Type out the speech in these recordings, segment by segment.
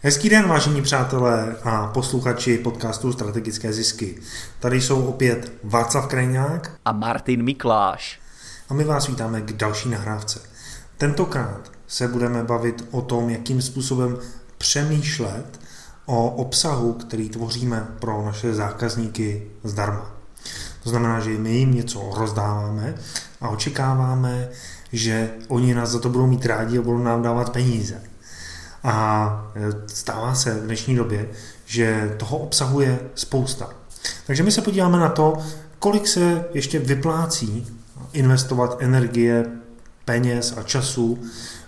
Hezký den, vážení přátelé a posluchači podcastu Strategické zisky. Tady jsou opět Václav Krajňák a Martin Mikláš. A my vás vítáme k další nahrávce. Tentokrát se budeme bavit o tom, jakým způsobem přemýšlet o obsahu, který tvoříme pro naše zákazníky zdarma. To znamená, že my jim něco rozdáváme a očekáváme, že oni nás za to budou mít rádi a budou nám dávat peníze. A e, stává se v dnešní době, že toho obsahuje spousta. Takže my se podíváme na to, kolik se ještě vyplácí investovat energie, peněz a času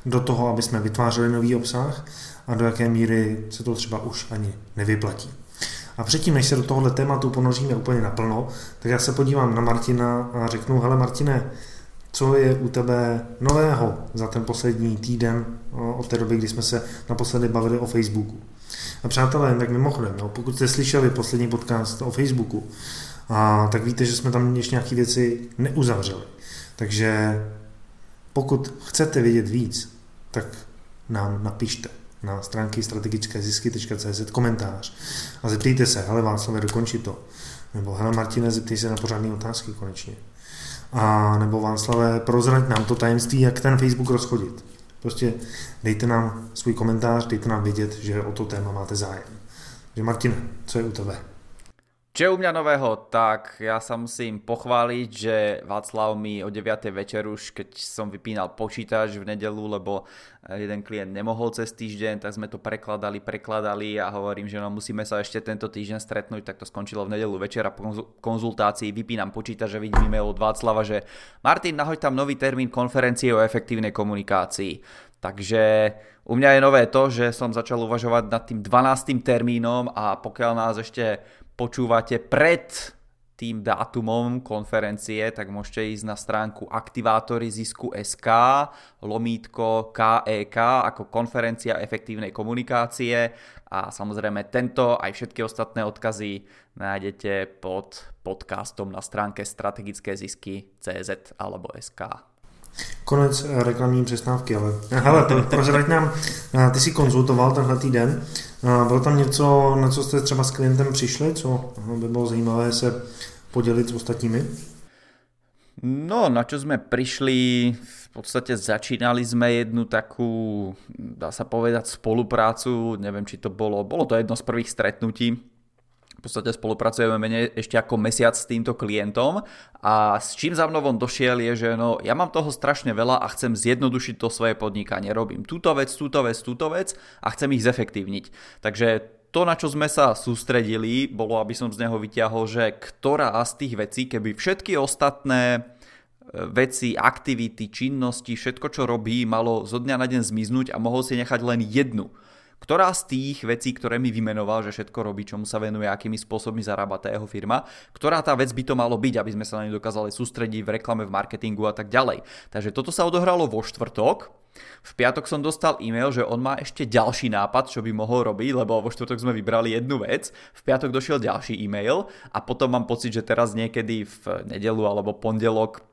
do toho, aby jsme vytvářeli nový obsah a do jaké míry se to třeba už ani nevyplatí. A předtím, než se do tohohle tématu ponoříme úplně naplno, tak já se podívám na Martina a řeknu, hele Martine, co je u tebe nového za ten poslední týden od té doby, kdy jsme se naposledy bavili o Facebooku. A přátelé, tak mimochodem, no, pokud jste slyšeli poslední podcast o Facebooku, a, tak víte, že jsme tam ještě nějaké věci neuzavřeli. Takže pokud chcete vědět víc, tak nám napište na stránky strategické zisky.cz komentář a zeptejte se, hele Václave, dokonči to. Nebo hele Martine, zeptej se na pořádné otázky konečně. A nebo Václave, prozrať nám to tajemství, jak ten Facebook rozchodit. Prostě dejte nám svůj komentář, dejte nám vědět, že o to téma máte zájem. Takže Martin, co je u tebe? Čo u mňa nového, tak ja sa musím pochváliť, že Václav mi o 9. večer už, keď som vypínal počítač v nedelu, lebo jeden klient nemohol cez týždeň, tak sme to prekladali, prekladali a hovorím, že no musíme sa ešte tento týždeň stretnúť, tak to skončilo v nedelu večer a po konzultácii vypínam počítač a vidím e-mail od Václava, že Martin, nahoď tam nový termín konferencie o efektívnej komunikácii. Takže u mňa je nové to, že som začal uvažovať nad tým 12. termínom a pokiaľ nás ešte počúvate pred tým dátumom konferencie, tak môžete ísť na stránku aktivátory zisku SK, lomítko KEK e ako konferencia efektívnej komunikácie a samozrejme tento aj všetky ostatné odkazy nájdete pod podcastom na stránke strategické zisky CZ alebo SK. Konec eh, reklamní přestávky, ale hele, prozrať nám, eh, ty jsi konzultoval tenhle týden, eh, bylo tam něco, na co jste třeba s klientem přišli, co by bylo zajímavé se podělit s ostatními? No, na čo sme prišli, v podstate začínali sme jednu takú, dá sa povedať, spoluprácu, neviem, či to bolo, bolo to jedno z prvých stretnutí, v podstate spolupracujeme menej ešte ako mesiac s týmto klientom a s čím za mnou on došiel je, že no ja mám toho strašne veľa a chcem zjednodušiť to svoje podnikanie. Robím túto vec, túto vec, túto vec a chcem ich zefektívniť. Takže to, na čo sme sa sústredili, bolo, aby som z neho vyťahol, že ktorá z tých vecí, keby všetky ostatné e, veci, aktivity, činnosti, všetko, čo robí, malo zo dňa na deň zmiznúť a mohol si nechať len jednu ktorá z tých vecí, ktoré mi vymenoval, že všetko robí, čomu sa venuje, akými spôsobmi zarába tá jeho firma, ktorá tá vec by to malo byť, aby sme sa na ňu dokázali sústrediť v reklame, v marketingu a tak ďalej. Takže toto sa odohralo vo štvrtok, v piatok som dostal e-mail, že on má ešte ďalší nápad, čo by mohol robiť, lebo vo štvrtok sme vybrali jednu vec, v piatok došiel ďalší e-mail a potom mám pocit, že teraz niekedy v nedelu alebo pondelok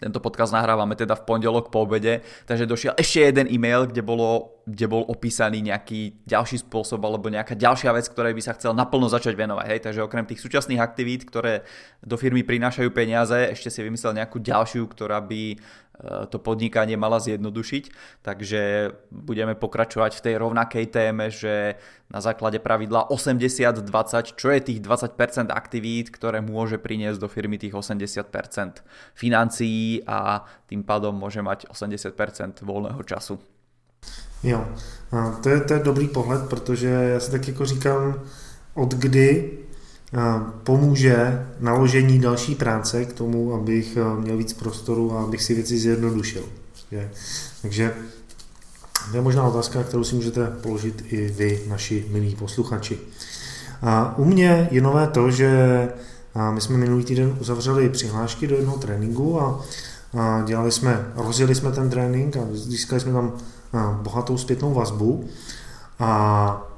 tento podcast nahrávame teda v pondelok po obede, takže došiel ešte jeden e-mail, kde, bolo, kde bol opísaný nejaký ďalší spôsob alebo nejaká ďalšia vec, ktorej by sa chcel naplno začať venovať. Hej? Takže okrem tých súčasných aktivít, ktoré do firmy prinášajú peniaze, ešte si vymyslel nejakú ďalšiu, ktorá by Eh, to podnikanie mala zjednodušiť. Takže budeme pokračovať v tej rovnakej téme, že na základe pravidla 80-20, čo je tých 20% aktivít, ktoré môže priniesť do firmy tých 80% financií a tým pádom môže mať 80% voľného času. Jo, to je, to je dobrý pohled, protože já si tak jako říkám, od kdy pomůže naložení další práce k tomu, abych měl víc prostoru a abych si věci zjednodušil. Takže to je možná otázka, kterou si můžete položit i vy, naši milí posluchači. A u mě je nové to, že my jsme minulý týden uzavřeli přihlášky do jednoho tréninku a dělali jsme, rozjeli jsme ten trénink a získali jsme tam bohatou zpětnou vazbu a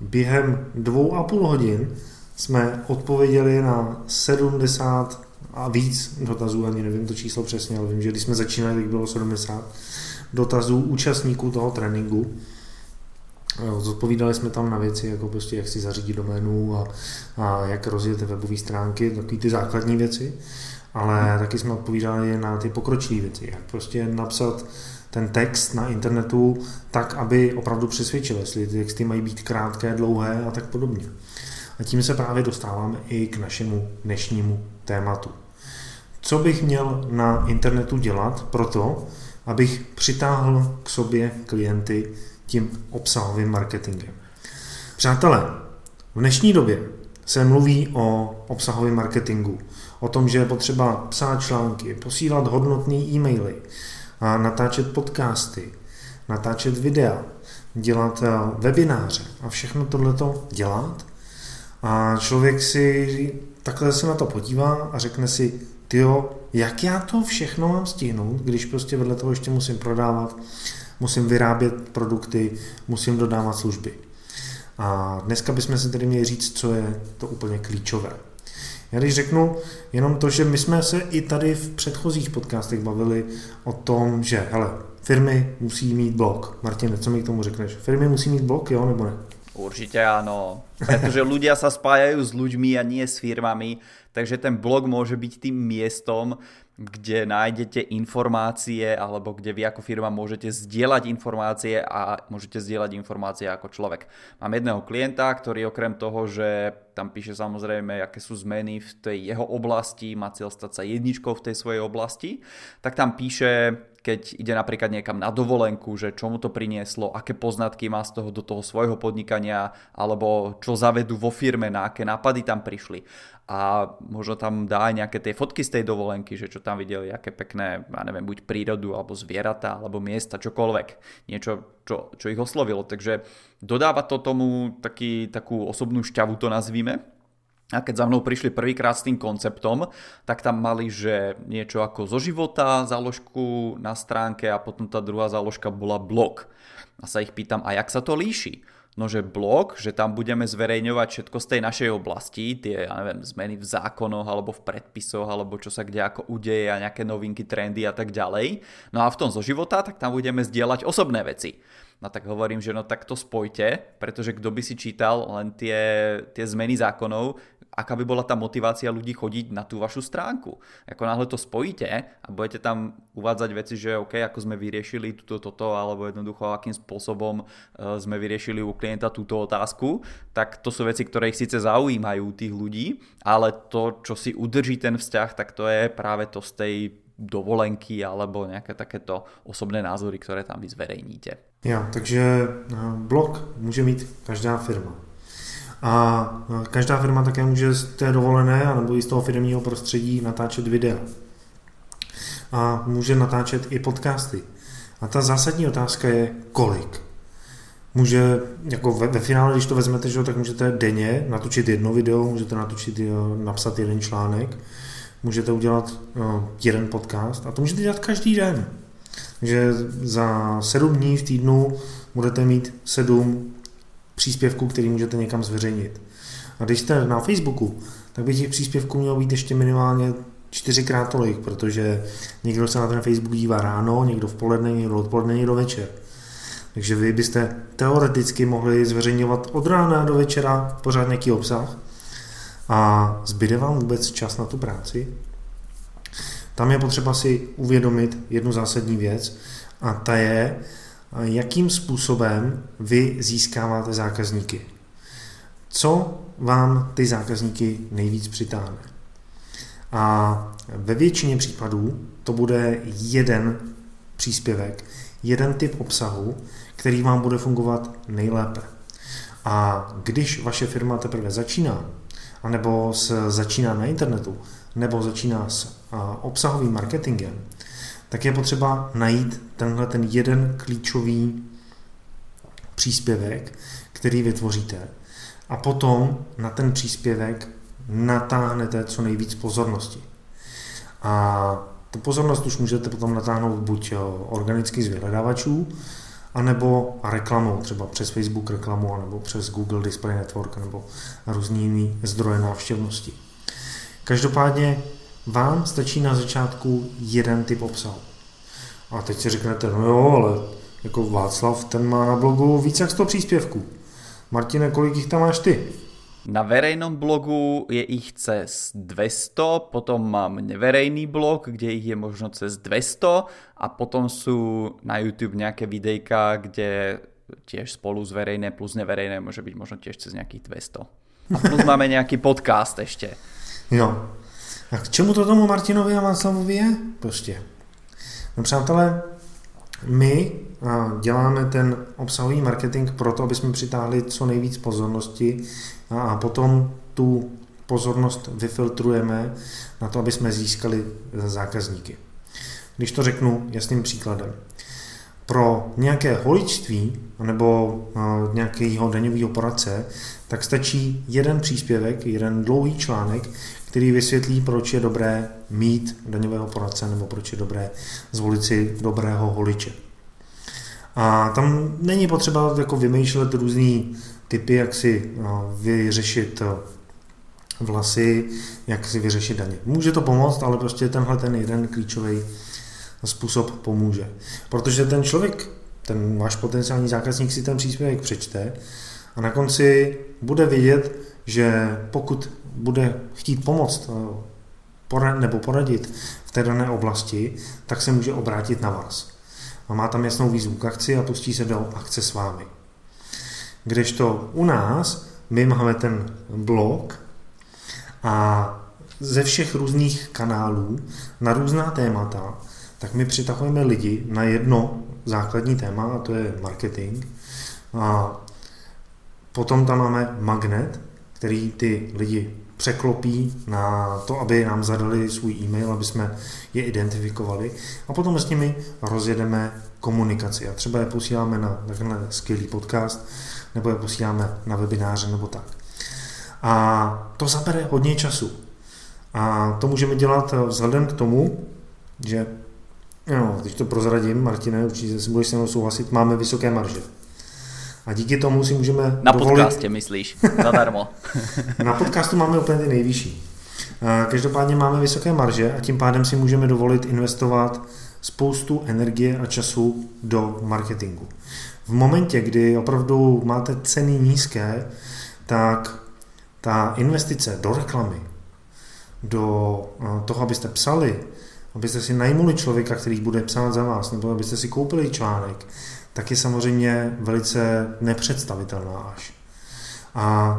během dvou a půl hodin jsme odpověděli na 70 a víc dotazů, ani nevím to číslo přesně, ale vím, že když jsme začínali, tak bylo 70 dotazů účastníků toho tréninku. Zodpovídali jsme tam na věci, jako prostě jak si zařídit doménu a, a jak rozjet webové stránky, takové ty základní věci, ale taky jsme odpovídali na ty pokročilé věci, jak prostě napsat ten text na internetu tak, aby opravdu přesvědčil, jestli ty texty mají být krátké, dlouhé a tak podobně. A tím se právě dostáváme i k našemu dnešnímu tématu. Co bych měl na internetu dělat proto, abych přitáhl k sobě klienty tím obsahovým marketingem? Přátelé, v dnešní době se mluví o obsahovém marketingu, o tom, že je potřeba psát články, posílat hodnotné e-maily, natáčet podcasty, natáčet videa, dělat eh, webináře a všechno tohleto dělat. A člověk si takhle se na to podívá a řekne si, tyjo, jak já to všechno mám stihnout, když prostě vedle toho ještě musím prodávat, musím vyrábět produkty, musím dodávat služby. A dneska bychom si tedy měli říct, co je to úplně klíčové. Já když řeknu jenom to, že my jsme se i tady v předchozích podcastech bavili o tom, že hele, firmy musí mít blog. Martin, co mi k tomu řekneš? Firmy musí mít blog, jo nebo ne? Určite áno, pretože ľudia sa spájajú s ľuďmi a nie s firmami, takže ten blog môže byť tým miestom, kde nájdete informácie alebo kde vy ako firma môžete zdieľať informácie a môžete zdieľať informácie ako človek. Mám jedného klienta, ktorý okrem toho, že tam píše samozrejme, aké sú zmeny v tej jeho oblasti, má cieľ stať sa jedničkou v tej svojej oblasti, tak tam píše keď ide napríklad niekam na dovolenku, že čo mu to prinieslo, aké poznatky má z toho do toho svojho podnikania, alebo čo zavedú vo firme, na aké nápady tam prišli. A možno tam dá aj nejaké tie fotky z tej dovolenky, že čo tam videli, aké pekné, ja neviem, buď prírodu, alebo zvieratá, alebo miesta, čokoľvek. Niečo, čo, čo ich oslovilo. Takže dodáva to tomu taký, takú osobnú šťavu, to nazvíme, a keď za mnou prišli prvýkrát s tým konceptom, tak tam mali, že niečo ako zo života, záložku na stránke a potom tá druhá záložka bola blog. A sa ich pýtam, a jak sa to líši? No, že blog, že tam budeme zverejňovať všetko z tej našej oblasti, tie, ja neviem, zmeny v zákonoch alebo v predpisoch, alebo čo sa kde ako udeje a nejaké novinky, trendy a tak ďalej. No a v tom zo života, tak tam budeme zdieľať osobné veci. No tak hovorím, že no tak to spojte, pretože kto by si čítal len tie, tie zmeny zákonov, aká by bola tá motivácia ľudí chodiť na tú vašu stránku. Ako náhle to spojíte a budete tam uvádzať veci, že OK, ako sme vyriešili túto, toto, alebo jednoducho akým spôsobom uh, sme vyriešili u klienta túto otázku, tak to sú veci, ktoré ich síce zaujímajú tých ľudí, ale to, čo si udrží ten vzťah, tak to je práve to z tej dovolenky alebo nejaké takéto osobné názory, ktoré tam vy zverejníte. Ja, takže eh, blog může mít každá firma. A každá firma také může z té dovolené nebo i z toho firmního prostředí natáčet videa. A může natáčet i podcasty. A ta zásadní otázka je, kolik. Může, jako ve, ve finále, když to vezmete, že, tak můžete denně natočit jedno video, můžete natočit, napsat jeden článek, můžete udělat no, jeden podcast a to můžete dělat každý den. Takže za sedm dní v týdnu budete mít sedm příspěvků, který můžete někam zveřejnit. A když jste na Facebooku, tak by těch příspěvků mělo být ještě minimálně čtyřikrát tolik, protože někdo se na ten Facebook dívá ráno, někdo v poledne, někdo odpoledne, někdo večer. Takže vy byste teoreticky mohli zveřejňovat od rána do večera pořád nějaký obsah a zbyde vám vůbec čas na tu práci. Tam je potřeba si uvědomit jednu zásadní věc a ta je, jakým způsobem vy získáváte zákazníky. Co vám ty zákazníky nejvíc přitáhne? A ve většině případů to bude jeden příspěvek, jeden typ obsahu, který vám bude fungovat nejlépe. A když vaše firma teprve začíná, anebo s, začíná na internetu, nebo začíná s obsahovým marketingem, tak je potřeba najít tenhle ten jeden klíčový příspěvek, který vytvoříte a potom na ten příspěvek natáhnete co nejvíc pozornosti. A tu pozornost už můžete potom natáhnout buď organicky z vyhledávačů, anebo reklamou, třeba přes Facebook reklamu, nebo přes Google Display Network, nebo různý jiný zdroje návštěvnosti. Každopádně vám stačí na začátku jeden typ obsahu. A teď si řeknete, no jo, ale Jako Václav, ten má na blogu více jak 100 příspěvků. Martine, kolik jich tam máš ty? Na verejnom blogu je ich cez 200, potom mám neverejný blog, kde ich je možno cez 200 a potom sú na YouTube nejaké videjka, kde tiež spolu zverejné plus neverejné môže byť možno tiež cez nejakých 200. A plus máme nějaký podcast ještě. Jo. A k čemu to tomu Martinovi a Václavovi je? Prostě. No přátelé, my děláme ten obsahový marketing proto, aby jsme přitáhli co nejvíc pozornosti a potom tu pozornost vyfiltrujeme na to, aby jsme získali zákazníky. Když to řeknu jasným příkladem. Pro nějaké holičství nebo nějakého daňového poradce, tak stačí jeden příspěvek, jeden dlouhý článek, který vysvětlí, proč je dobré mít daňového poradce nebo proč je dobré zvolit si dobrého holiče. A tam není potřeba jako vymýšlet různý typy, jak si vyřešit vlasy, jak si vyřešit daně. Může to pomoct, ale prostě tenhle ten jeden klíčový způsob pomůže. Protože ten člověk, ten váš potenciální zákazník si ten příspěvek přečte a na konci bude vidět, že pokud bude chtít pomoct nebo poradit v té dané oblasti, tak se může obrátit na vás. A má tam jasnou výzvu k akci a pustí se do akce s vámi. Kdežto u nás my máme ten blog a ze všech různých kanálů na různá témata, tak my přitahujeme lidi na jedno základní téma, a to je marketing. A potom tam máme magnet, který ty lidi překlopí na to, aby nám zadali svůj e-mail, aby jsme je identifikovali a potom s nimi rozjedeme komunikaci a třeba je posíláme na takhle skvělý podcast nebo je posíláme na webináře nebo tak. A to zabere hodně času. A to můžeme dělat vzhledem k tomu, že, no, když to prozradím, Martine, určitě si budeš se mnou souhlasit, máme vysoké marže. A díky tomu si můžeme Na dovolit... podcastě myslíš, zadarmo. Na podcastu máme úplně ty nejvyšší. Každopádně máme vysoké marže a tím pádem si můžeme dovolit investovat spoustu energie a času do marketingu. V momentě, kdy opravdu máte ceny nízké, tak ta investice do reklamy, do toho, abyste psali, abyste si najmuli člověka, který bude psát za vás, nebo abyste si koupili článek, tak je samozřejmě velice nepředstavitelná až. A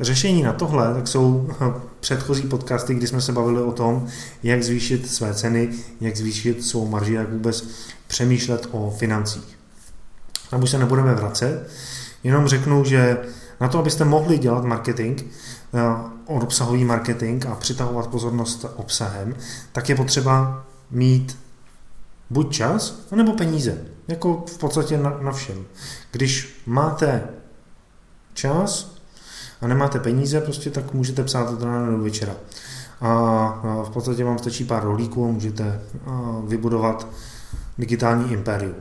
řešení na tohle tak jsou předchozí podcasty, kdy jsme se bavili o tom, jak zvýšit své ceny, jak zvýšit svou marži, jak vůbec přemýšlet o financích. Tam už se nebudeme vracet, jenom řeknu, že na to, abyste mohli dělat marketing, eh, obsahový marketing a přitahovat pozornost obsahem, tak je potřeba mít buď čas, nebo peníze. Jako v podstatě na, na všem. Když máte čas a nemáte peníze, prostě tak můžete psát od rána do večera. A v podstatě vám stačí pár rolíků a můžete vybudovat digitální impérium.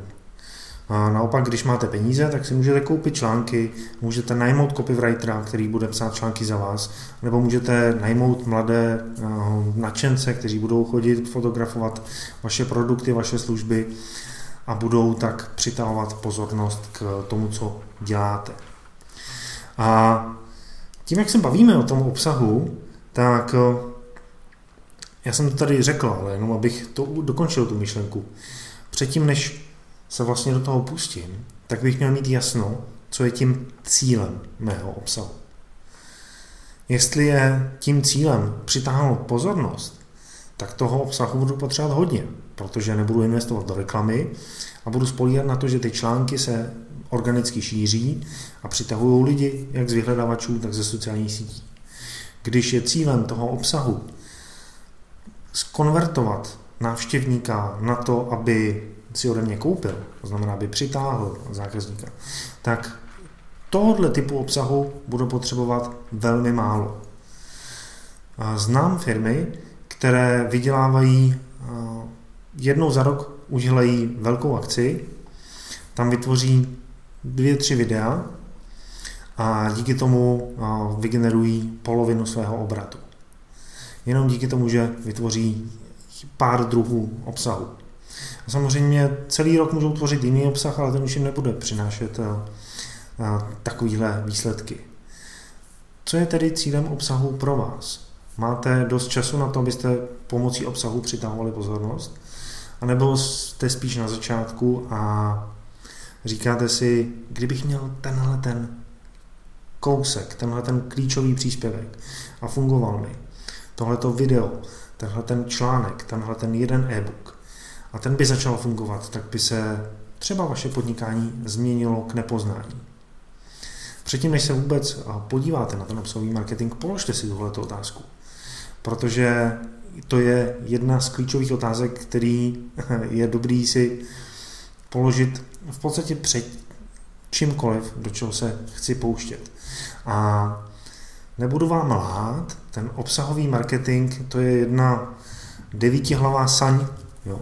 A naopak, když máte peníze, tak si můžete koupit články, můžete najmout copywritera, který bude psát články za vás, nebo můžete najmout mladé nadšence, kteří budou chodit fotografovat vaše produkty, vaše služby a budou tak přitahovat pozornost k tomu, co děláte. A tím, jak se bavíme o tom obsahu, tak já jsem to tady řekl, ale jenom abych to dokončil tu myšlenku. Předtím, než se vlastně do toho pustím, tak bych měl mít jasno, co je tím cílem mého obsahu. Jestli je tím cílem přitáhnout pozornost, tak toho obsahu budu potřebovat hodně, protože nebudu investovat do reklamy a budu spolíhat na to, že ty články se organicky šíří a přitahují lidi jak z vyhledavačů, tak ze sociálních sítí. Když je cílem toho obsahu skonvertovat návštěvníka na to, aby si ode mě koupil, to znamená, aby přitáhl zákazníka, tak tohohle typu obsahu budu potřebovat velmi málo. Znám firmy, které vydělávají jednou za rok udělají velkou akci, tam vytvoří dvě, tři videa a díky tomu vygenerují polovinu svého obratu. Jenom díky tomu, že vytvoří pár druhů obsahu. Samozřejmě celý rok můžou tvořit jiný obsah, ale ten už jim nebude přinášet eh, takovýhle výsledky. Co je tedy cílem obsahu pro vás? Máte dost času na to, abyste pomocí obsahu přitahovali pozornost? A nebo jste spíš na začátku a říkáte si, kdybych měl tenhle ten kousek, tenhle ten klíčový příspěvek a fungoval mi, tohleto video, tenhle ten článek, tenhle ten jeden e-book a ten by začal fungovat, tak by se třeba vaše podnikání změnilo k nepoznání. Předtím, než se vůbec podíváte na ten obsahový marketing, položte si tuhleto otázku. Protože to je jedna z klíčových otázek, který je dobrý si položit v podstatě před čímkoliv, do čeho se chci pouštět. A nebudu vám lhát, ten obsahový marketing, to je jedna devítihlavá saň. Jo.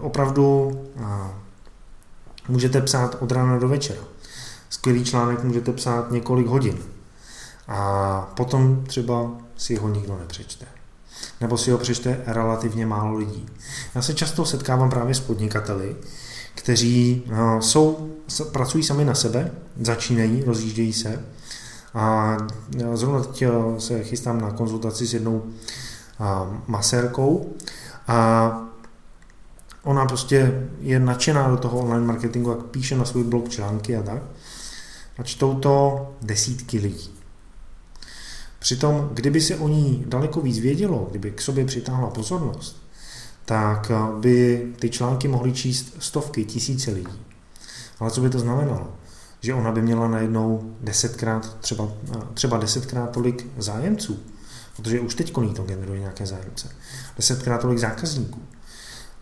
Opravdu můžete psát od rána do večera. Skvělý článek můžete psát několik hodin. A potom třeba si ho nikdo nepřečte. Nebo si ho přečte relativně málo lidí. Já se často setkávám právě s podnikateli, kteří no, jsou, pracují sami na sebe, začínají, rozjíždějí se. A zrovna teď eh, se chystám na konzultaci s jednou masérkou a ona prostě je nadšená do toho online marketingu, jak píše na svůj blog články a tak. A čtou to desítky lidí. Přitom, kdyby se o ní daleko víc vědělo, kdyby k sobě přitáhla pozornost, tak eh, by ty články mohly číst stovky, tisíce lidí. Ale co by to znamenalo? Že ona by měla najednou desetkrát, třeba, eh, třeba desetkrát tolik zájemců, protože už teď to generuje nějaké zájemce. Desetkrát tolik zákazníků.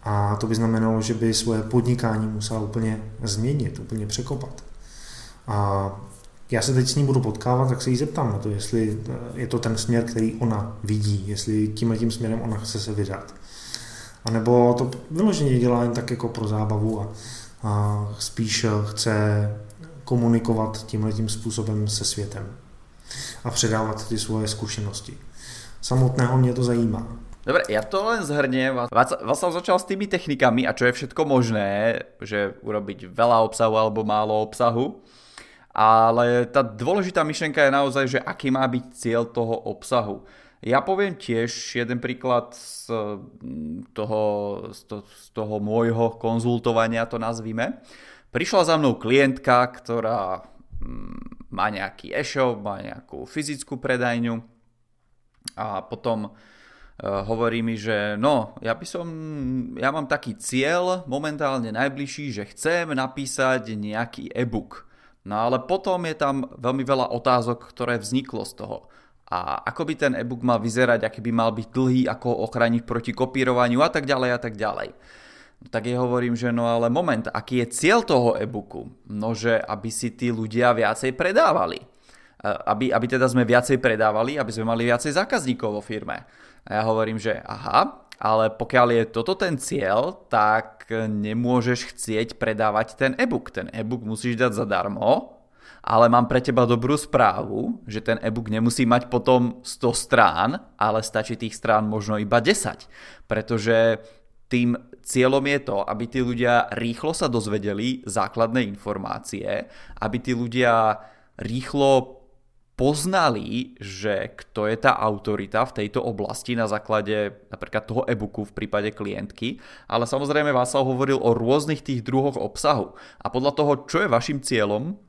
A to by znamenalo, že by svoje podnikání musela úplně změnit, úplně překopat. A já se teď s ní budu potkávat, tak se jí zeptám na to, jestli eh, je to ten směr, který ona vidí, jestli tímhle tím směrem ona chce se vydat. A nebo to vyloženě dělá jen tak jako pro zábavu a, a spíš chce komunikovat tímhle tím způsobem se světem a předávat ty svoje zkušenosti. Samotného mě to zajímá. Dobre, ja to len zhrniem. Vás začal s tými technikami a čo je všetko možné, že urobiť veľa obsahu alebo málo obsahu. Ale tá dôležitá myšlenka je naozaj, že aký má byť cieľ toho obsahu. Ja poviem tiež jeden príklad z mm, toho, z, to, z toho môjho konzultovania, to nazvime. Prišla za mnou klientka, ktorá mm, má nejaký e-shop, má nejakú fyzickú predajňu a potom hovorí mi, že no, ja by som, ja mám taký cieľ momentálne najbližší, že chcem napísať nejaký e-book. No ale potom je tam veľmi veľa otázok, ktoré vzniklo z toho a ako by ten e-book mal vyzerať, aký by mal byť dlhý, ako ho ochrániť proti kopírovaniu a tak ďalej a tak ďalej. No, tak ja hovorím, že no ale moment, aký je cieľ toho e-booku? No, že aby si tí ľudia viacej predávali. E, aby, aby teda sme viacej predávali, aby sme mali viacej zákazníkov vo firme. A ja hovorím, že aha, ale pokiaľ je toto ten cieľ, tak nemôžeš chcieť predávať ten e-book. Ten e-book musíš dať zadarmo, ale mám pre teba dobrú správu, že ten e-book nemusí mať potom 100 strán, ale stačí tých strán možno iba 10. Pretože tým cieľom je to, aby tí ľudia rýchlo sa dozvedeli základné informácie, aby tí ľudia rýchlo poznali, že kto je tá autorita v tejto oblasti na základe napríklad toho e-booku v prípade klientky, ale samozrejme Václav hovoril o rôznych tých druhoch obsahu a podľa toho, čo je vašim cieľom,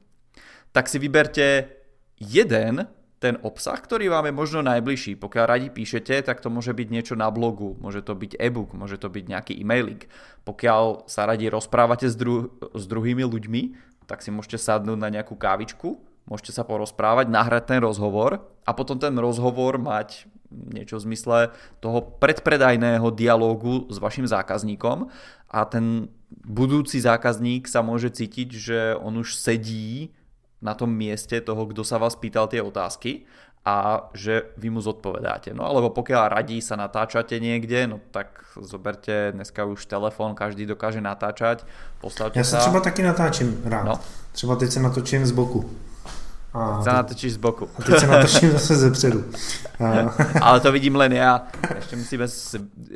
tak si vyberte jeden ten obsah, ktorý vám je možno najbližší. Pokiaľ radi píšete, tak to môže byť niečo na blogu, môže to byť e-book, môže to byť nejaký e-mailing. Pokiaľ sa radi rozprávate s, dru- s druhými ľuďmi, tak si môžete sadnúť na nejakú kávičku, môžete sa porozprávať, nahrať ten rozhovor a potom ten rozhovor mať niečo v zmysle toho predpredajného dialógu s vašim zákazníkom a ten budúci zákazník sa môže cítiť, že on už sedí na tom mieste toho, kto sa vás pýtal tie otázky a že vy mu zodpovedáte. No alebo pokiaľ radí sa natáčate niekde, no tak zoberte dneska už telefon, každý dokáže natáčať, postavte Já se sa. třeba taky natáčím rád. No. Třeba teď se natočím z boku. A sa natočíš z boku. A teď se natočím zase ze předu. Ale to vidím len ja. Ešte musíme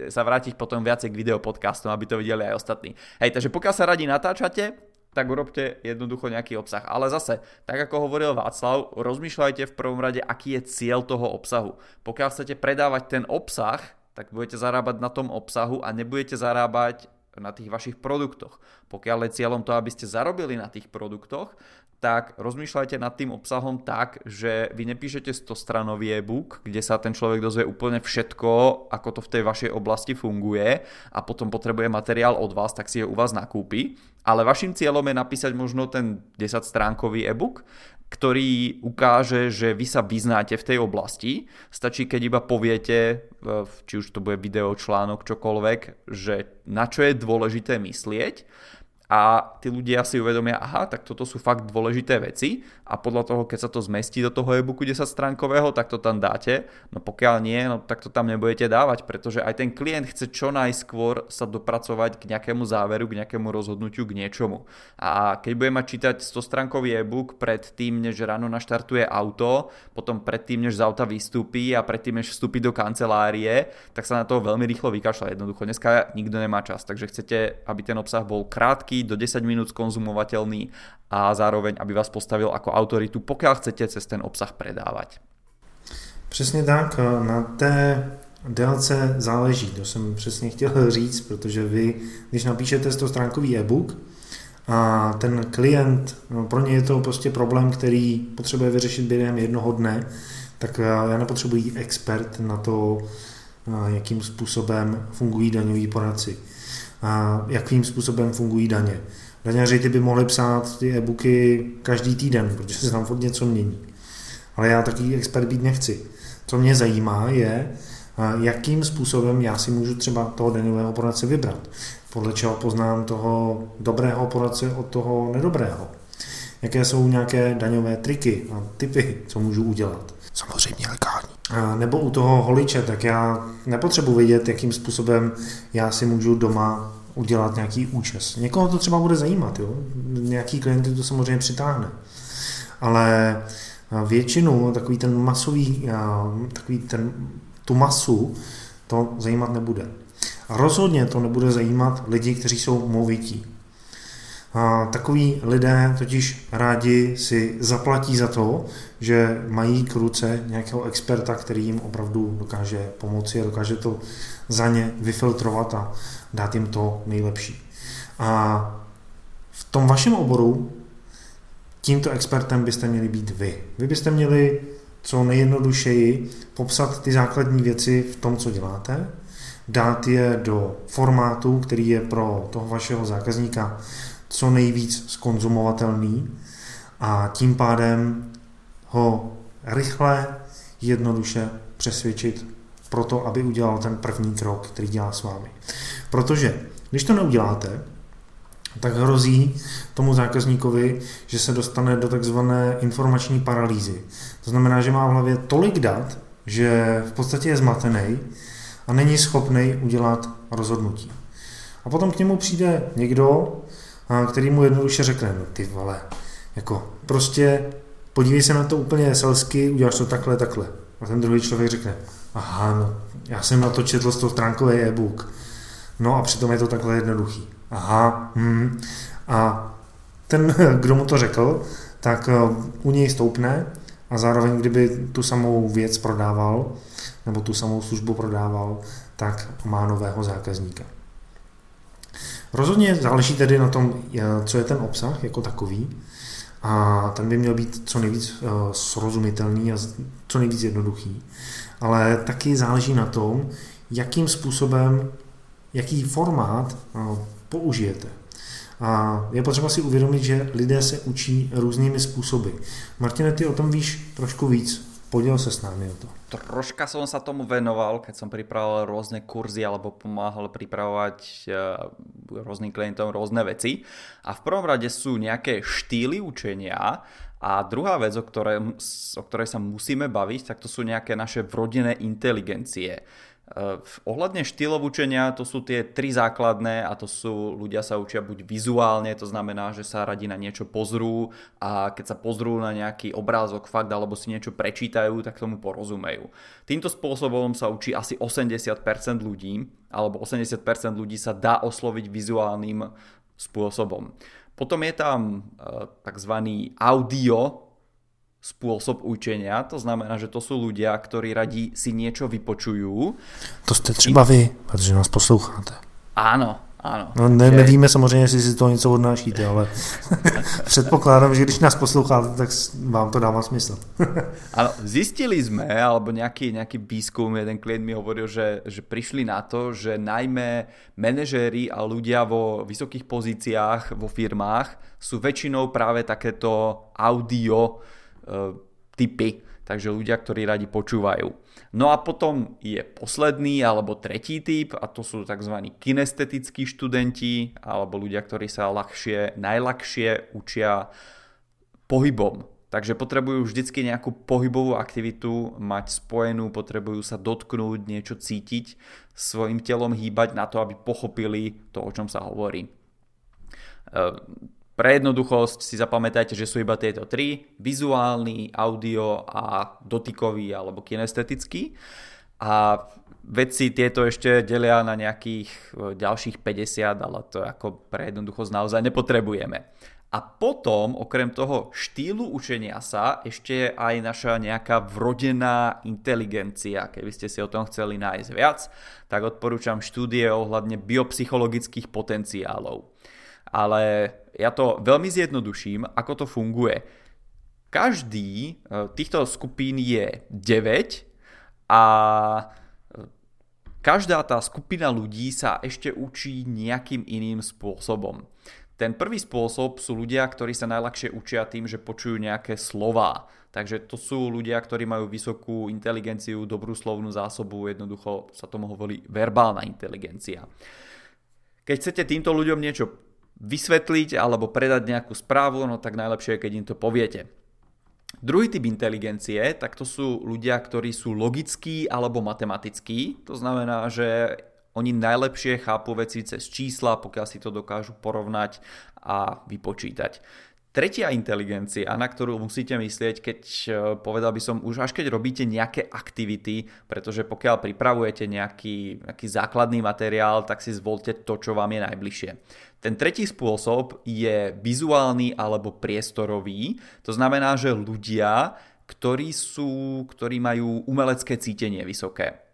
sa vrátiť potom viacej k videopodcastom, aby to videli aj ostatní. Hej, takže pokiaľ sa radi natáčate, tak urobte jednoducho nejaký obsah. Ale zase, tak ako hovoril Václav, rozmýšľajte v prvom rade, aký je cieľ toho obsahu. Pokiaľ chcete predávať ten obsah, tak budete zarábať na tom obsahu a nebudete zarábať na tých vašich produktoch. Pokiaľ je cieľom to, aby ste zarobili na tých produktoch, tak rozmýšľajte nad tým obsahom tak, že vy nepíšete 100 stranový e-book, kde sa ten človek dozvie úplne všetko, ako to v tej vašej oblasti funguje a potom potrebuje materiál od vás, tak si ho u vás nakúpi. Ale vašim cieľom je napísať možno ten 10 stránkový e-book, ktorý ukáže, že vy sa vyznáte v tej oblasti. Stačí, keď iba poviete, či už to bude video, článok, čokoľvek, že na čo je dôležité myslieť a tí ľudia si uvedomia, aha, tak toto sú fakt dôležité veci a podľa toho, keď sa to zmestí do toho e-booku 10 stránkového, tak to tam dáte, no pokiaľ nie, no tak to tam nebudete dávať, pretože aj ten klient chce čo najskôr sa dopracovať k nejakému záveru, k nejakému rozhodnutiu, k niečomu. A keď bude mať čítať 100 stránkový e-book pred tým, než ráno naštartuje auto, potom pred tým, než z auta vystúpi a predtým, než vstúpi do kancelárie, tak sa na to veľmi rýchlo vykašľa. Jednoducho dneska nikto nemá čas, takže chcete, aby ten obsah bol krátky, do 10 minút skonzumovateľný a zároveň, aby vás postavil ako autoritu, pokiaľ chcete cez ten obsah predávať. Přesně tak, na té délce záleží, to jsem přesně chtěl říct, protože vy, když napíšete 100 stránkový e-book a ten klient, no pro ně je to prostě problém, který potřebuje vyřešit během jednoho dne, tak já nepotřebuji expert na to, jakým způsobem fungují daňoví poradci a jakým způsobem fungují daně. Daňaři ty by mohli psát ty e-booky každý týden, protože se tam furt něco mění. Ale já takový expert být nechci. Co mě zajímá je, jakým způsobem já si můžu třeba toho daňového poradce vybrat. Podle čeho poznám toho dobrého poradce od toho nedobrého. Jaké jsou nějaké daňové triky a typy, co můžu udělat. Samozřejmě legální. Nebo u toho holiče, tak já nepotřebuji vědět, jakým způsobem já si můžu doma udělat nějaký účes. Někoho to třeba bude zajímat, jo? nějaký klienty to samozřejmě přitáhne. Ale většinu takový ten masový, takový ten, tu masu to zajímat nebude. A rozhodně to nebude zajímat lidi, kteří jsou movití. A takový lidé totiž rádi si zaplatí za to, že mají k ruce nějakého experta, který jim opravdu dokáže pomoci a dokáže to za ně vyfiltrovat a dát jim to nejlepší. A v tom vašem oboru tímto expertem byste měli být vy. Vy byste měli co nejjednodušeji popsat ty základní věci v tom, co děláte, dát je do formátu, který je pro toho vašeho zákazníka co nejvíc skonzumovatelný a tím pádem ho rychle, jednoduše přesvědčit pro to, aby udělal ten první krok, který dělá s vámi. Protože když to neuděláte, tak hrozí tomu zákazníkovi, že se dostane do takzvané informační paralýzy. To znamená, že má v hlavě tolik dat, že v podstatě je zmatený a není schopný udělat rozhodnutí. A potom k němu přijde někdo, který mu jednoduše řekne, no ty vole, jako prostě podívej se na to úplně selsky, uděláš to takhle, takhle. A ten druhý člověk řekne, aha, no, já jsem na to četl z toho stránkový e-book. No a přitom je to takhle jednoduchý. Aha, hm. A ten, kdo mu to řekl, tak eh, u něj stoupne a zároveň, kdyby tu samou věc prodával, nebo tu samou službu prodával, tak má nového zákazníka. Rozhodně záleží tedy na tom, eh, co je ten obsah jako takový a ten by měl být co nejvíc eh, srozumitelný a co nejvíc jednoduchý. Ale taky záleží na tom, jakým způsobem, jaký formát eh, použijete. A je potřeba si uvědomit, že lidé se učí různými způsoby. Martine, ty o tom víš trošku víc. Podiel sa s námi o to. Troška som sa tomu venoval, keď som pripravoval rôzne kurzy alebo pomáhal pripravovať eh, rôznym klientom rôzne veci. A v prvom rade sú nejaké štýly učenia a druhá vec, o ktorej, o ktorej sa musíme baviť, tak to sú nejaké naše vrodené inteligencie. V ohľadne štýlov učenia to sú tie tri základné a to sú, ľudia sa učia buď vizuálne, to znamená, že sa radi na niečo pozrú a keď sa pozrú na nejaký obrázok, fakt alebo si niečo prečítajú, tak tomu porozumejú. Týmto spôsobom sa učí asi 80% ľudí, alebo 80% ľudí sa dá osloviť vizuálnym spôsobom. Potom je tam e, tzv. audio spôsob učenia, to znamená, že to sú ľudia, ktorí radi si niečo vypočujú. To jste třeba vy, protože nás posloucháte. Áno, áno. No, ne, že... nevíme samozřejmě, jestli si to něco odnášíte, ale předpokládám, že když nás posloucháte, tak vám to dává smysl. áno, zistili sme, alebo nejaký, nejaký výskum, jeden klient mi hovoril, že, že prišli na to, že najmä manažéri a ľudia vo vysokých pozíciách vo firmách sú väčšinou práve takéto audio typy, takže ľudia, ktorí radi počúvajú. No a potom je posledný alebo tretí typ a to sú tzv. kinestetickí študenti alebo ľudia, ktorí sa ľahšie, najľahšie učia pohybom. Takže potrebujú vždycky nejakú pohybovú aktivitu mať spojenú, potrebujú sa dotknúť, niečo cítiť, svojim telom hýbať na to, aby pochopili to, o čom sa hovorí. Pre jednoduchosť si zapamätajte, že sú iba tieto tri, vizuálny, audio a dotykový alebo kinestetický. A vedci tieto ešte delia na nejakých e, ďalších 50, ale to ako pre jednoduchosť naozaj nepotrebujeme. A potom, okrem toho štýlu učenia sa, ešte je aj naša nejaká vrodená inteligencia. Keby ste si o tom chceli nájsť viac, tak odporúčam štúdie ohľadne biopsychologických potenciálov ale ja to veľmi zjednoduším, ako to funguje. Každý e, týchto skupín je 9 a e, každá tá skupina ľudí sa ešte učí nejakým iným spôsobom. Ten prvý spôsob sú ľudia, ktorí sa najľahšie učia tým, že počujú nejaké slova. Takže to sú ľudia, ktorí majú vysokú inteligenciu, dobrú slovnú zásobu, jednoducho sa tomu hovorí verbálna inteligencia. Keď chcete týmto ľuďom niečo vysvetliť alebo predať nejakú správu, no tak najlepšie je, keď im to poviete. Druhý typ inteligencie, tak to sú ľudia, ktorí sú logickí alebo matematickí. To znamená, že oni najlepšie chápu veci cez čísla, pokiaľ si to dokážu porovnať a vypočítať. Tretia inteligencia, na ktorú musíte myslieť, keď e, povedal by som už až keď robíte nejaké aktivity, pretože pokiaľ pripravujete nejaký, nejaký základný materiál, tak si zvolte to, čo vám je najbližšie. Ten tretí spôsob je vizuálny alebo priestorový, to znamená, že ľudia, ktorí, sú, ktorí majú umelecké cítenie vysoké.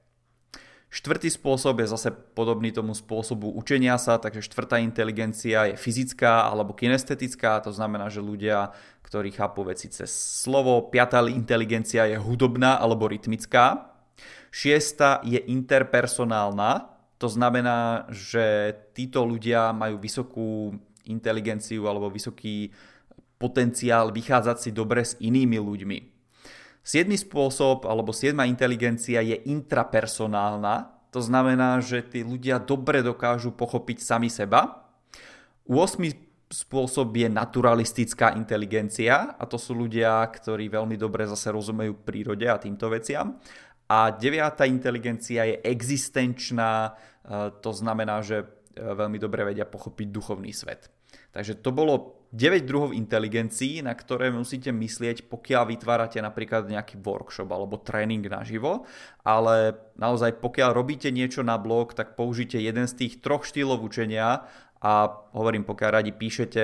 Štvrtý spôsob je zase podobný tomu spôsobu učenia sa, takže štvrtá inteligencia je fyzická alebo kinestetická, to znamená, že ľudia, ktorí chápu veci cez slovo, piatá inteligencia je hudobná alebo rytmická, šiesta je interpersonálna, to znamená, že títo ľudia majú vysokú inteligenciu alebo vysoký potenciál vychádzať si dobre s inými ľuďmi. Siedmy spôsob alebo siedma inteligencia je intrapersonálna, to znamená, že tí ľudia dobre dokážu pochopiť sami seba. 8 spôsob je naturalistická inteligencia a to sú ľudia, ktorí veľmi dobre zase rozumejú prírode a týmto veciam. A deviatá inteligencia je existenčná, e, to znamená, že e, veľmi dobre vedia pochopiť duchovný svet. Takže to bolo 9 druhov inteligencií, na ktoré musíte myslieť, pokiaľ vytvárate napríklad nejaký workshop alebo tréning naživo, ale naozaj pokiaľ robíte niečo na blog, tak použite jeden z tých troch štýlov učenia a hovorím, pokiaľ radi píšete,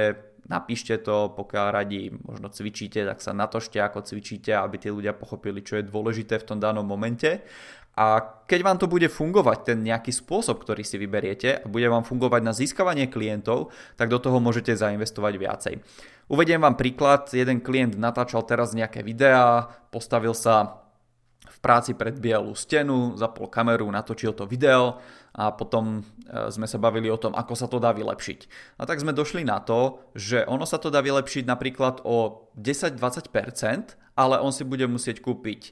napíšte to, pokiaľ radi možno cvičíte, tak sa natožte, ako cvičíte, aby tí ľudia pochopili, čo je dôležité v tom danom momente a keď vám to bude fungovať, ten nejaký spôsob, ktorý si vyberiete a bude vám fungovať na získavanie klientov, tak do toho môžete zainvestovať viacej. Uvediem vám príklad, jeden klient natáčal teraz nejaké videá, postavil sa v práci pred bielú stenu, zapol kameru, natočil to video a potom e, sme sa bavili o tom, ako sa to dá vylepšiť. A tak sme došli na to, že ono sa to dá vylepšiť napríklad o 10-20%, ale on si bude musieť kúpiť e,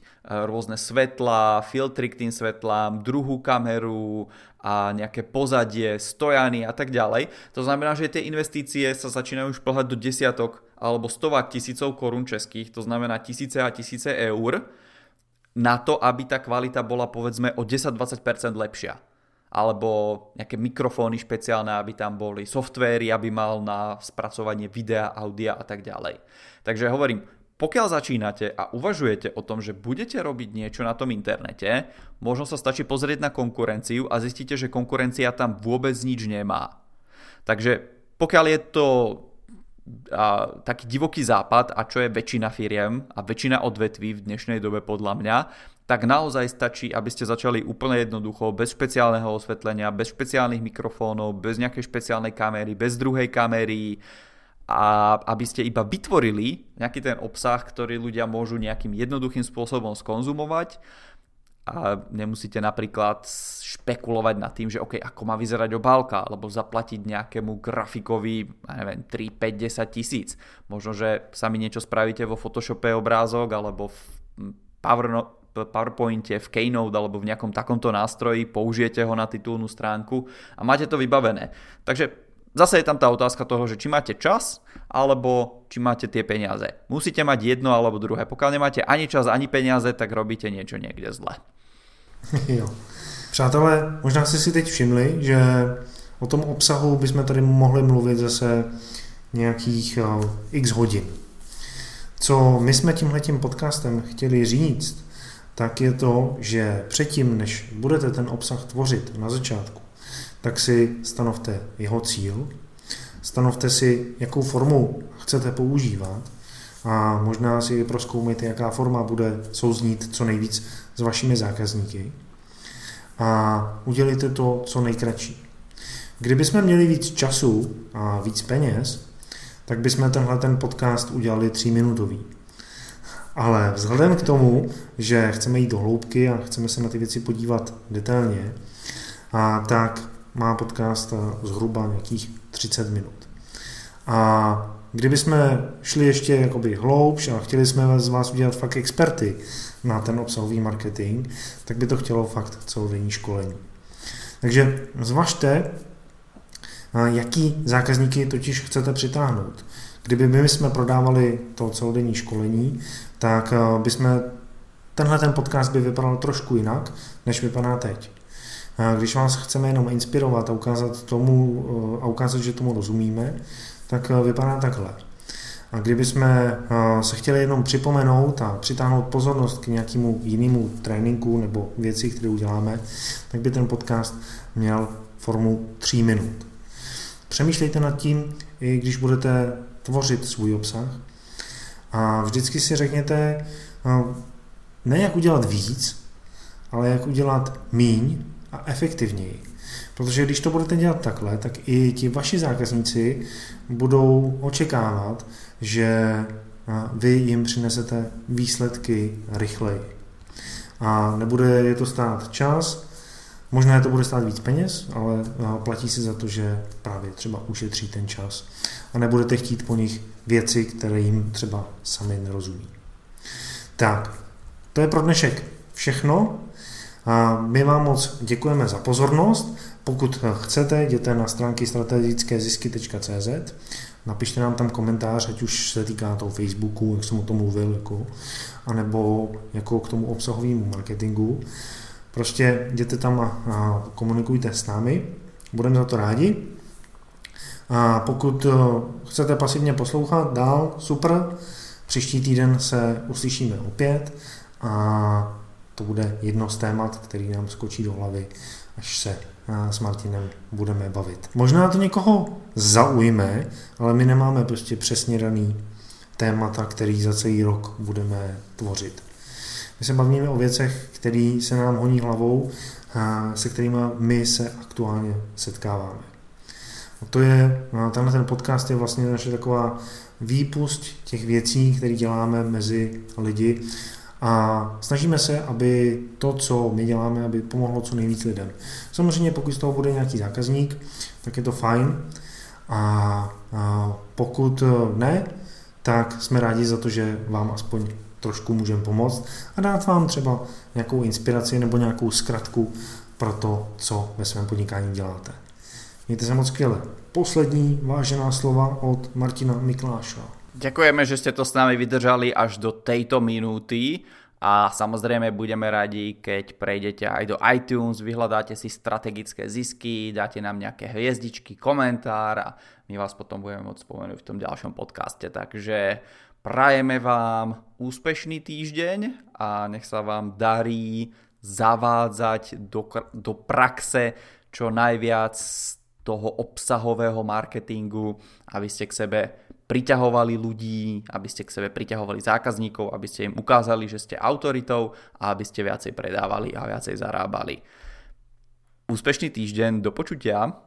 rôzne svetlá, filtry k tým svetlám, druhú kameru a nejaké pozadie, stojany a tak ďalej. To znamená, že tie investície sa začínajú už plhať do desiatok alebo stovák tisícov korún českých, to znamená tisíce a tisíce eur na to, aby ta kvalita bola povedzme o 10-20% lepšia. Alebo nejaké mikrofóny špeciálne, aby tam boli, softvéry, aby mal na spracovanie videa, audia a tak ďalej. Takže hovorím, pokiaľ začínate a uvažujete o tom, že budete robiť niečo na tom internete, možno sa stačí pozrieť na konkurenciu a zistíte, že konkurencia tam vôbec nič nemá. Takže pokiaľ je to a, taký divoký západ, a čo je väčšina firiem a väčšina odvetví v dnešnej dobe podľa mňa, tak naozaj stačí, aby ste začali úplne jednoducho, bez špeciálneho osvetlenia, bez špeciálnych mikrofónov, bez nejakej špeciálnej kamery, bez druhej kamery, a aby ste iba vytvorili nejaký ten obsah, ktorý ľudia môžu nejakým jednoduchým spôsobom skonzumovať a nemusíte napríklad špekulovať nad tým, že OK, ako má vyzerať obálka, alebo zaplatiť nejakému grafikovi, ja neviem, 3, 5, 10 tisíc. Možno, že sami niečo spravíte vo Photoshope obrázok, alebo v Power, PowerPointe, v Keynote alebo v nejakom takomto nástroji, použijete ho na titulnú stránku a máte to vybavené. Takže zase je tam tá otázka toho, že či máte čas, alebo či máte tie peniaze. Musíte mať jedno alebo druhé. Pokiaľ nemáte ani čas, ani peniaze, tak robíte niečo niekde zle. Jo. Přátelé, možná jste si teď všimli, že o tom obsahu bychom tady mohli mluvit zase nějakých uh, x hodin. Co my jsme tímhletím podcastem chtěli říct, tak je to, že předtím, než budete ten obsah tvořit na začátku, tak si stanovte jeho cíl, stanovte si, jakou formu chcete používat a možná si proskoumejte, jaká forma bude souznít co nejvíc s vašimi zákazníky a udělejte to co nejkratší. Kdybychom měli víc času a víc peněz, tak bychom tenhle ten podcast udělali tříminutový. Ale vzhledem k tomu, že chceme jít do hloubky a chceme se na ty věci podívat detailně, a tak má podcast zhruba nějakých 30 minut. A kdyby jsme šli ještě jakoby hloubš a chtěli jsme z vás udělat fakt experty na ten obsahový marketing, tak by to chtělo fakt celodenní školení. Takže zvažte, jaký zákazníky totiž chcete přitáhnout. Kdyby my jsme prodávali to celodenní školení, tak bychom tenhle ten podcast by vypadal trošku jinak, než vypadá teď. Když vás chceme jenom inspirovat a ukázat, tomu, a ukázat že tomu rozumíme, tak eh, vypadá takhle. A kdyby jsme eh, se chtěli jenom připomenout a přitáhnout pozornost k nějakému jinému tréninku nebo věci, které uděláme, tak by ten podcast měl formu 3 minut. Přemýšlejte nad tím, i když budete tvořit svůj obsah. A vždycky si řekněte, eh, ne jak udělat víc, ale jak udělat míň a efektivněji. Protože když to budete dělat takhle, tak i ti vaši zákazníci budou očekávat, že vy jim přinesete výsledky rychleji. A nebude je to stát čas, možná je to bude stát víc peněz, ale platí si za to, že právě třeba ušetří ten čas. A nebudete chtít po nich věci, které jim třeba sami nerozumí. Tak, to je pro dnešek všechno. My vám moc děkujeme za pozornost. Pokud chcete, jděte na stránky strategickézisky.cz, napište nám tam komentář, ať už se týká toho Facebooku, jak jsem o tom mluvil, jako, anebo jako k tomu obsahovému marketingu. Prostě jděte tam a, a komunikujte s námi, budeme za to rádi. A pokud chcete pasivně poslouchat dál, super, příští týden se uslyšíme opět a to bude jedno z témat, který nám skočí do hlavy, až se s Martinem budeme bavit. Možná to někoho zaujme, ale my nemáme prostě přesně daný témata, který za celý rok budeme tvořit. My se bavíme o věcech, které se nám honí hlavou, a se kterými my se aktuálně setkáváme. A to je, tenhle ten podcast je vlastně naše taková výpust těch věcí, které děláme mezi lidi a snažíme se, aby to, co my děláme, aby pomohlo co nejvíc lidem. Samozřejmě pokud z toho bude nějaký zákazník, tak je to fajn. A, a pokud ne, tak jsme rádi za to, že vám aspoň trošku můžeme pomoct a dát vám třeba nějakou inspiraci nebo nějakou zkratku pro to, co ve svém podnikání děláte. Mějte se moc skvěle. Poslední vážená slova od Martina Mikláša. Ďakujeme, že ste to s nami vydržali až do tejto minúty A samozrejme budeme radi, keď prejdete aj do iTunes, vyhľadáte si strategické zisky, dáte nám nejaké hviezdičky, komentár a my vás potom budeme môcť spomenúť v tom ďalšom podcaste. Takže prajeme vám úspešný týždeň a nech sa vám darí zavádzať do, do praxe čo najviac toho obsahového marketingu, aby ste k sebe priťahovali ľudí, aby ste k sebe priťahovali zákazníkov, aby ste im ukázali, že ste autoritou a aby ste viacej predávali a viacej zarábali. Úspešný týždeň, do počutia.